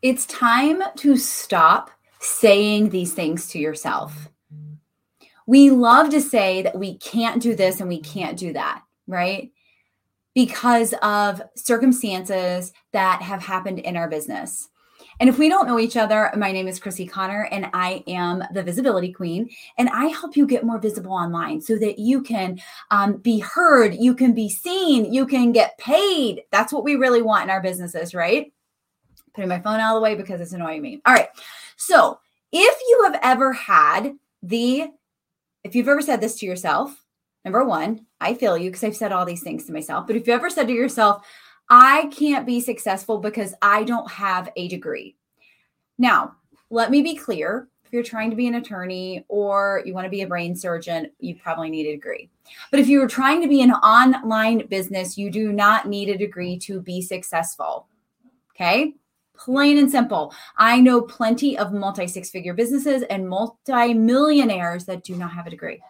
It's time to stop saying these things to yourself. We love to say that we can't do this and we can't do that, right? Because of circumstances that have happened in our business. And if we don't know each other, my name is Crissy Conner and I am the Visibility Queen. And I help you get more visible online so that you can um, be heard, you can be seen, you can get paid. That's what we really want in our businesses, right? Putting my phone out of the way because it's annoying me. All right. So if you have ever had the, if you've ever said this to yourself, number one, I feel you because I've said all these things to myself. But if you ever said to yourself, I can't be successful because I don't have a degree. Now, let me be clear. If you're trying to be an attorney or you want to be a brain surgeon, you probably need a degree. But if you are trying to be an online business, you do not need a degree to be successful. Okay? Plain and simple. I know plenty of multi six figure businesses and multi millionaires that do not have a degree.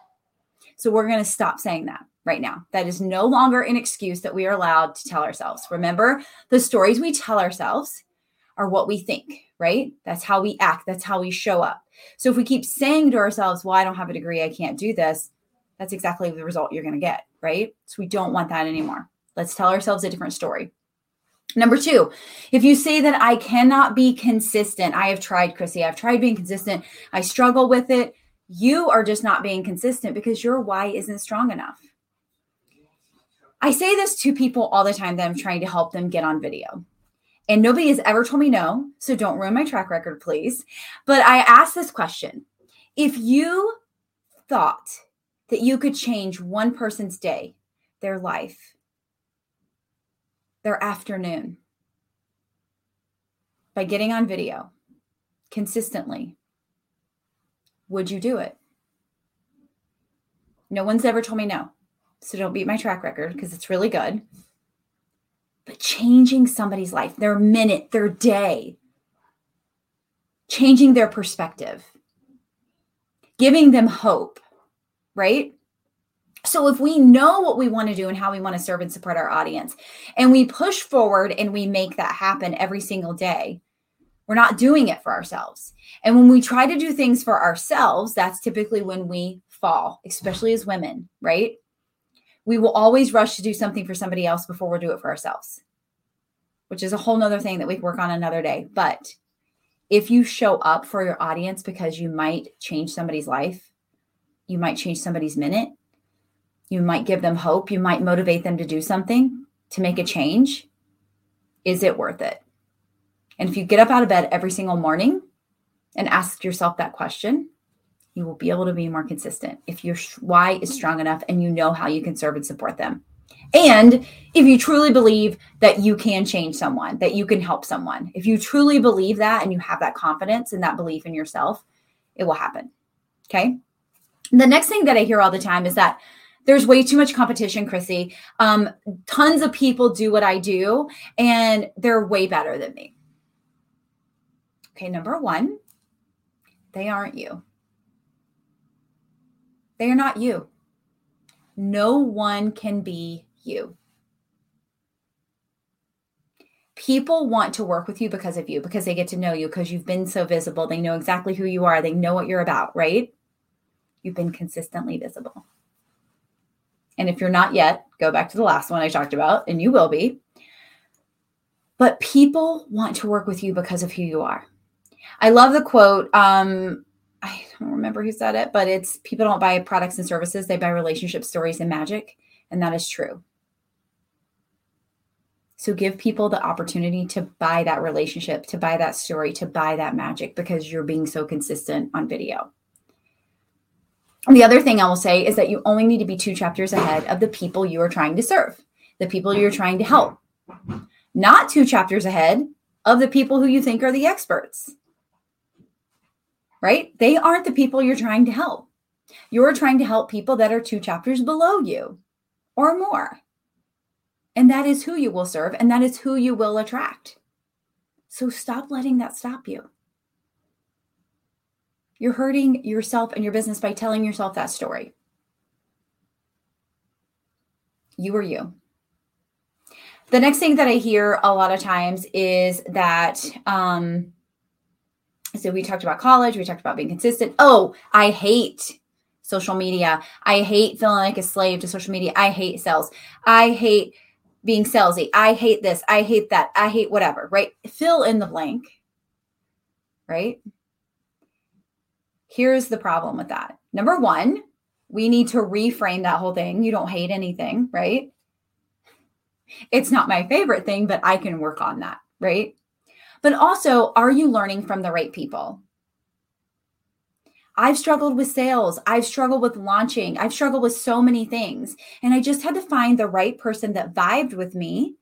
So we're going to stop saying that right now. That is no longer an excuse that we are allowed to tell ourselves. Remember, the stories we tell ourselves are what we think, right? That's how we act, that's how we show up. So if we keep saying to ourselves, well, I don't have a degree, I can't do this, that's exactly the result you're going to get, right? So we don't want that anymore. Let's tell ourselves a different story. Number two, if you say that I cannot be consistent, I have tried, Crissy, I've tried being consistent, I struggle with it. You are just not being consistent because your why isn't strong enough. I say this to people all the time that I'm trying to help them get on video. And nobody has ever told me no. So don't ruin my track record, please. But I ask this question If you thought that you could change one person's day, their life, their afternoon, by getting on video consistently, would you do it? No one's ever told me no. So don't beat my track record because it's really good. But changing somebody's life, their minute, their day, changing their perspective, giving them hope, right? So, if we know what we want to do and how we want to serve and support our audience, and we push forward and we make that happen every single day, we're not doing it for ourselves. And when we try to do things for ourselves, that's typically when we fall, especially as women, right? we will always rush to do something for somebody else before we'll do it for ourselves, which is a whole nother thing that we work on another day. But if you show up for your audience because you might change somebody's life, you might change somebody's minute, you might give them hope, you might motivate them to do something to make a change, is it worth it? And if you get up out of bed every single morning and ask yourself that question, you will be able to be more consistent if your why is strong enough and you know how you can serve and support them. And if you truly believe that you can change someone, that you can help someone, if you truly believe that and you have that confidence and that belief in yourself, it will happen. Okay. The next thing that I hear all the time is that there's way too much competition, Crissy. Um, tons of people do what I do and they're way better than me. Okay. Number one, they aren't you. They are not you. No one can be you. People want to work with you because of you, because they get to know you, because you've been so visible. They know exactly who you are, they know what you're about, right? You've been consistently visible. And if you're not yet, go back to the last one I talked about, and you will be. But people want to work with you because of who you are. I love the quote. Um, I don't remember who said it, but it's people don't buy products and services, they buy relationship stories and magic. And that is true. So give people the opportunity to buy that relationship, to buy that story, to buy that magic because you're being so consistent on video. The other thing I will say is that you only need to be two chapters ahead of the people you are trying to serve, the people you're trying to help, not two chapters ahead of the people who you think are the experts right? They aren't the people you're trying to help. You're trying to help people that are two chapters below you or more. And that is who you will serve and that is who you will attract. So stop letting that stop you. You're hurting yourself and your business by telling yourself that story. You are you. The next thing that I hear a lot of times is that, um, so we talked about college, we talked about being consistent. Oh, I hate social media. I hate feeling like a slave to social media. I hate sales. I hate being salesy. I hate this. I hate that. I hate whatever, right? Fill in the blank, right? Here's the problem with that. Number one, we need to reframe that whole thing. You don't hate anything, right? It's not my favorite thing, but I can work on that, right? But also, are you learning from the right people? I've struggled with sales. I've struggled with launching. I've struggled with so many things. And I just had to find the right person that vibed with me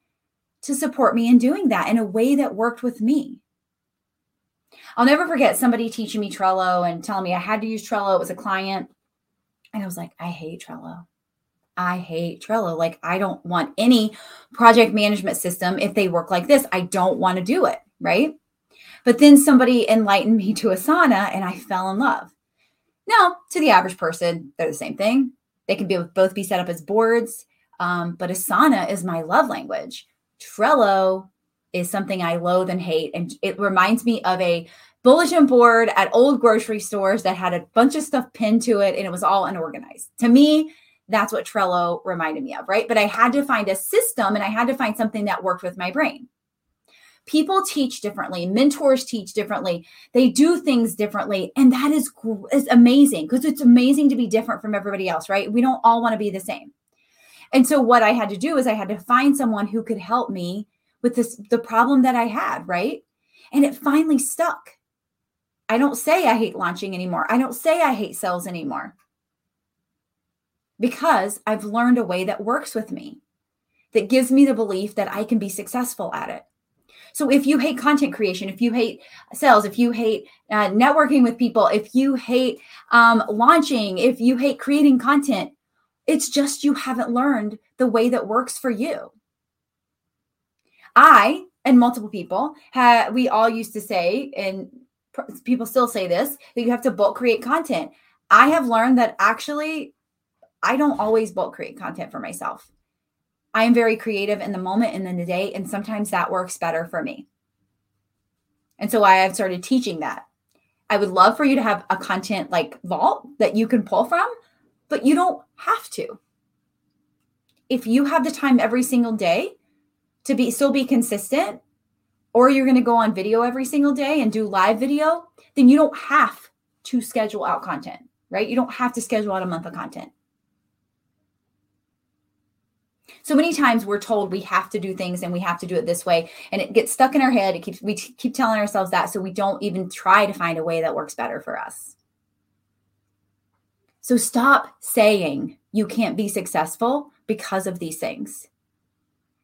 to support me in doing that in a way that worked with me. I'll never forget somebody teaching me Trello and telling me I had to use Trello. It was a client. And I was like, I hate Trello. I hate Trello. Like, I don't want any project management system if they work like this. I don't want to do it. Right. But then somebody enlightened me to Asana and I fell in love. Now, to the average person, they're the same thing. They can be both be set up as boards, um, but Asana is my love language. Trello is something I loathe and hate, and it reminds me of a bulletin board at old grocery stores that had a bunch of stuff pinned to it, and it was all unorganized. To me, that's what Trello reminded me of, right? But I had to find a system, and I had to find something that worked with my brain. People teach differently. Mentors teach differently. They do things differently and that is, is amazing because it's amazing to be different from everybody else right? We don't all want to be the same. And so what i had to do is i had to find someone who could help me with this the problem that i had right? And it finally stuck. I don't say i hate launching anymore. I don't say i hate sales anymore. Because i've learned a way that works with me that gives me the belief that i can be successful at it. So if you hate content creation, if you hate sales, if you hate uh, networking with people, if you hate um, launching, if you hate creating content, it's just you haven't learned the way that works for you. I and multiple people we all used to say, and people still say this, that you have to bulk create content. I have learned that actually I don't always bulk create content for myself. I am very creative in the moment and in the day, and sometimes that works better for me. And so I have started teaching that. I would love for you to have a content like vault that you can pull from, but you don't have to. If you have the time every single day to be still be consistent, or you're going to go on video every single day and do live video, then you don't have to schedule out content, right? You don't have to schedule out a month of content. so many times we're told we have to do things and we have to do it this way and it gets stuck in our head it keeps we t- keep telling ourselves that so we don't even try to find a way that works better for us so stop saying you can't be successful because of these things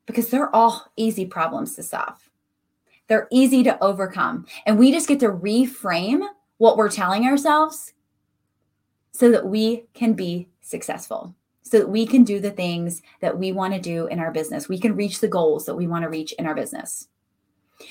because they're all easy problems to solve they're easy to overcome and we just get to reframe what we're telling ourselves so that we can be successful so that we can do the things that we want to do in our business. We can reach the goals that we want to reach in our business.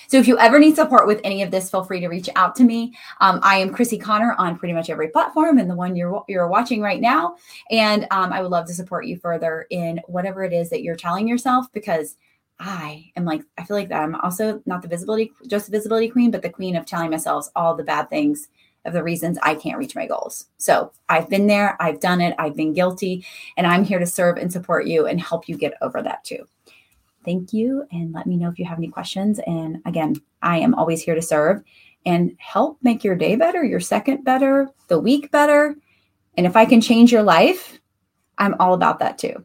So if you ever need support with any of this, feel free to reach out to me. Um, I am Crissy Conner on pretty much every platform and the one you're you're watching right now. And um, I would love to support you further in whatever it is that you're telling yourself because I am like I feel like I'm also not the visibility just the visibility queen, but the queen of telling myself all the bad things of the reasons I can't reach my goals. So I've been there, I've done it, I've been guilty, and I'm here to serve and support you and help you get over that too. Thank you. And let me know if you have any questions. And again, I am always here to serve and help make your day better, your second better, the week better. And if I can change your life, I'm all about that too.